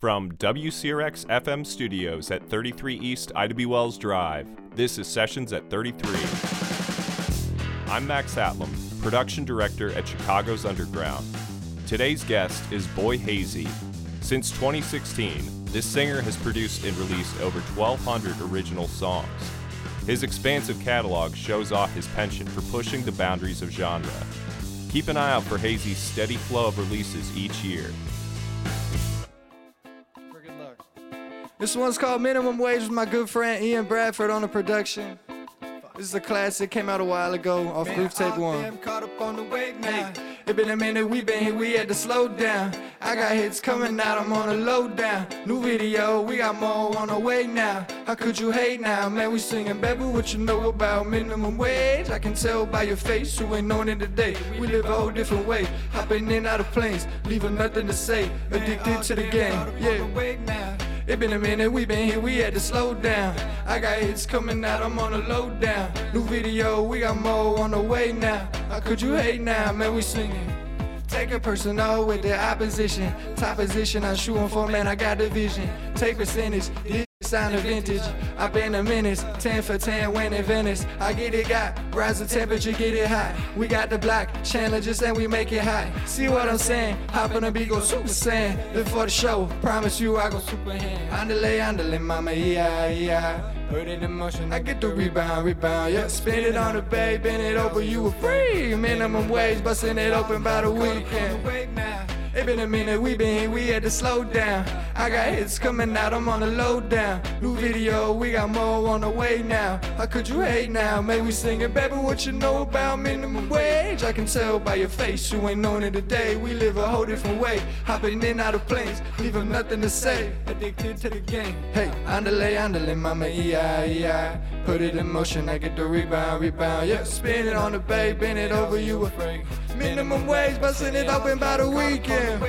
From WCRX FM studios at 33 East Ida B. Wells Drive, this is Sessions at 33. I'm Max Hatlam, production director at Chicago's Underground. Today's guest is Boy Hazy. Since 2016, this singer has produced and released over 1,200 original songs. His expansive catalog shows off his penchant for pushing the boundaries of genre. Keep an eye out for Hazy's steady flow of releases each year. This one's called Minimum Wage with my good friend Ian Bradford on the production. This is a classic, came out a while ago off Groove Tape 1. Caught up on the now. It been a minute, we been here, we had to slow down. I got hits coming out, I'm on a low down. New video, we got more on the way now. How could you hate now? Man, we singing, baby, what you know about minimum wage? I can tell by your face, you ain't known it today. We live a whole different way. Hopping in out of planes, leaving nothing to say. Addicted to the game, yeah. It been a minute, we been here, we had to slow down. I got hits coming out, I'm on a low down. New video, we got more on the way now. How could you hate now, man? We singing. Take a personal with the opposition. Top position, I'm shooting for, man, I got the vision. Take percentage, sound of vintage. I've been a minute, 10 for 10, winning Venice. I get it, got rise the temperature, get it high. We got the black challenges and we make it high. See what I'm saying? Hop on the beat, go super saiyan. Before the show, promise you I go super hand. Andale, andale, mama, yeah, yeah. Put it in motion, I get the rebound, rebound, yeah. Spin it on the bay, bend it over, you were free. Minimum wage, busting it open by the weekend. It been a minute, we been we had to slow down. I got hits coming out, I'm on the lowdown. New video, we got more on the way now. How could you hate now? May we singing, baby, what you know about minimum wage? I can tell by your face, you ain't known it today. We live a whole different way. Hopping in out of planes, leaving nothing to say. Addicted to the game. Hey, andale, andale, mama, yeah. Put it in motion, I get the rebound, rebound. Yeah, spin it on the bay, bend it over, you afraid. Minimum wage, busting it open by the weekend.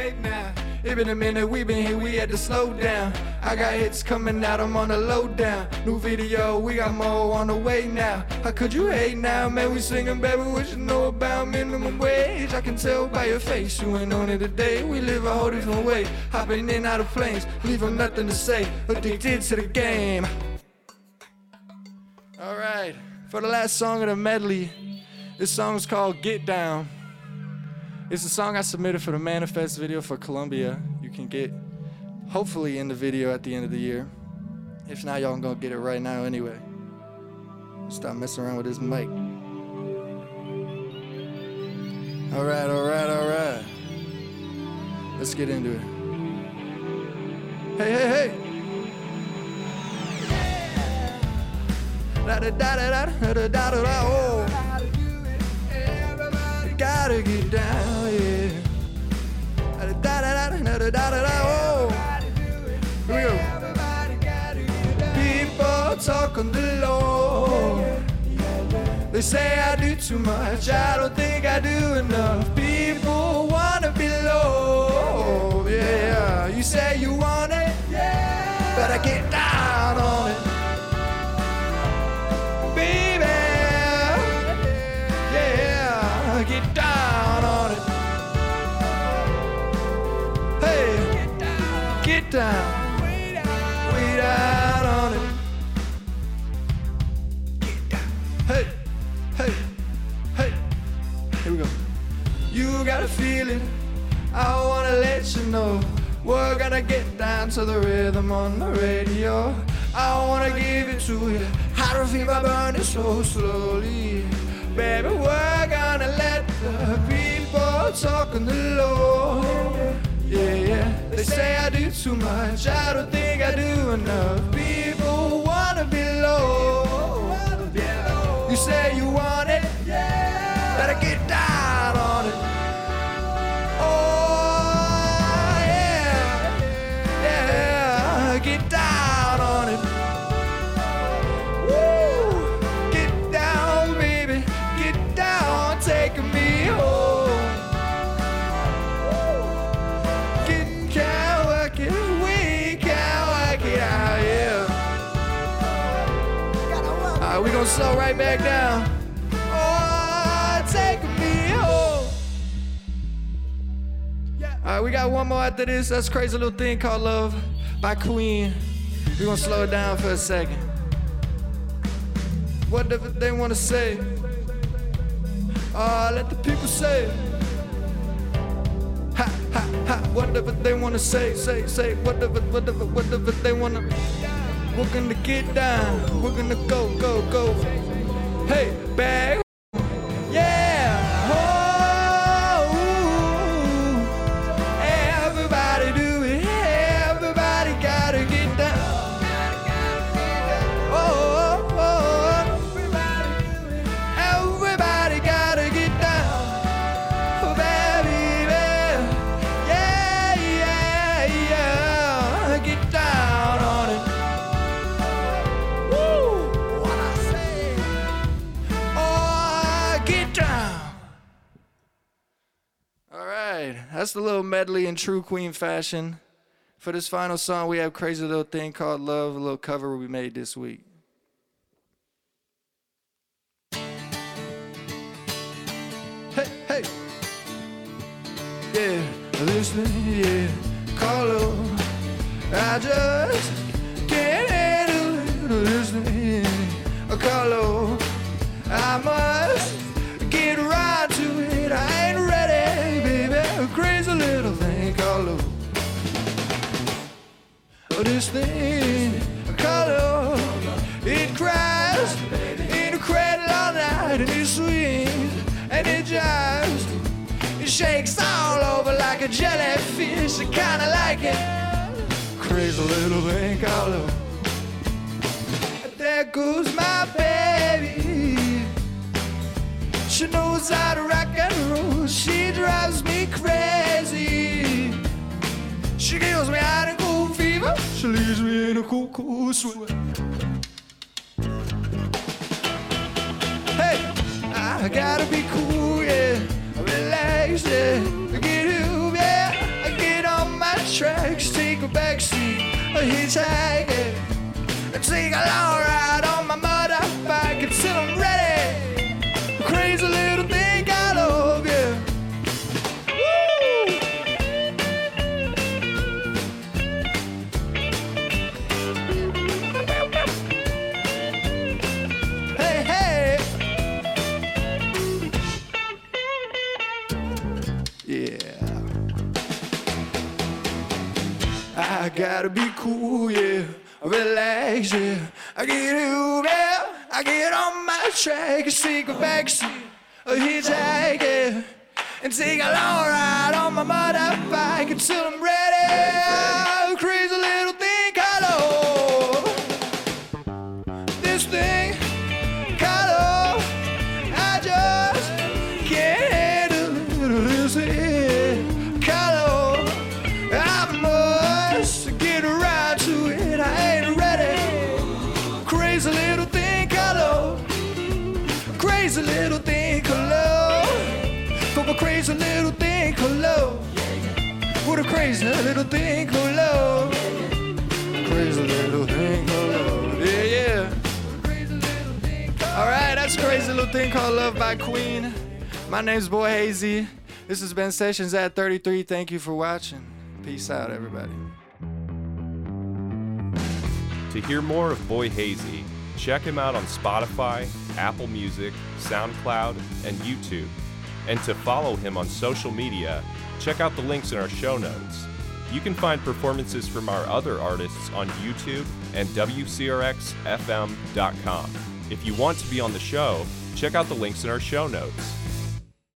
It been a minute, we been here, we had to slow down. I got hits coming out, I'm on a low down. New video, we got more on the way now. How could you hate now, man? We singing, baby, what you know about minimum wage? I can tell by your face, you ain't on it today. We live a whole different way. Hopping in out of planes, leaving nothing to say. Addicted to the game. All right, for the last song of the medley, this song's called Get Down. It's a song I submitted for the Manifest video for Columbia. You can get hopefully in the video at the end of the year. If not, y'all gonna get it right now anyway. Stop messing around with this mic. Alright, alright, alright. Let's get into it. Hey, hey, hey! Da da da da da da da da da oh. Da da da oh. Here we go. People talk on the low. They say I do too much. I don't think I do enough. People get down, way down on it. Hey, hey, hey, here we go. You got a feeling, I wanna let you know. We're gonna get down to the rhythm on the radio. I wanna give it to you. How to fever burning so slowly. Baby, we're gonna let the people talk on the low. Yeah, yeah. They say I too much. I don't think I do enough. People slow right back down. Oh, take me home. Yeah. Alright, we got one more after this. That's crazy little thing called Love by Queen. we gonna slow it down for a second. What Whatever they wanna say. Oh, let the people say. Ha ha ha, whatever they wanna say, say, say, whatever, whatever, whatever they wanna. We're gonna get down, we're gonna go, go, go. Hey, bag. That's the little medley in true Queen fashion. For this final song, we have crazy little thing called "Love," a little cover we made this week. Hey, hey, yeah, listen, yeah, Carlo, I just can't this thing, Carlo, it cries in a cradle all night and it swings and it jives. It shakes all over like a jellyfish. I kinda like it. Crazy little thing, Carlo. There goes my baby. She knows how to rock and roll. She drives me crazy. She gives me out fever. She leaves me in a cold, cold sweat. Hey, I gotta be cool, yeah. Relax, yeah. Get you, yeah. I get on my tracks, take a backseat, a hitchhike, yeah. Take a long ride I gotta be cool, yeah. Relax, yeah. I get you, yeah. I get on my track and take a backseat, a hitchhike, yeah. And take a long ride on my motorbike until I'm ready. Crazy little thing called love. What a crazy little thing called love. Crazy little thing called love. Yeah, yeah. All right, that's crazy little thing called Love by Queen. My name's Boy Hazy. This has been Sessions at 33. Thank you for watching. Peace out, everybody. To hear more of Boy Hazy, check him out on Spotify, Apple Music, SoundCloud, and YouTube. And to follow him on social media, check out the links in our show notes. You can find performances from our other artists on YouTube and WCRXFM.com. If you want to be on the show, check out the links in our show notes.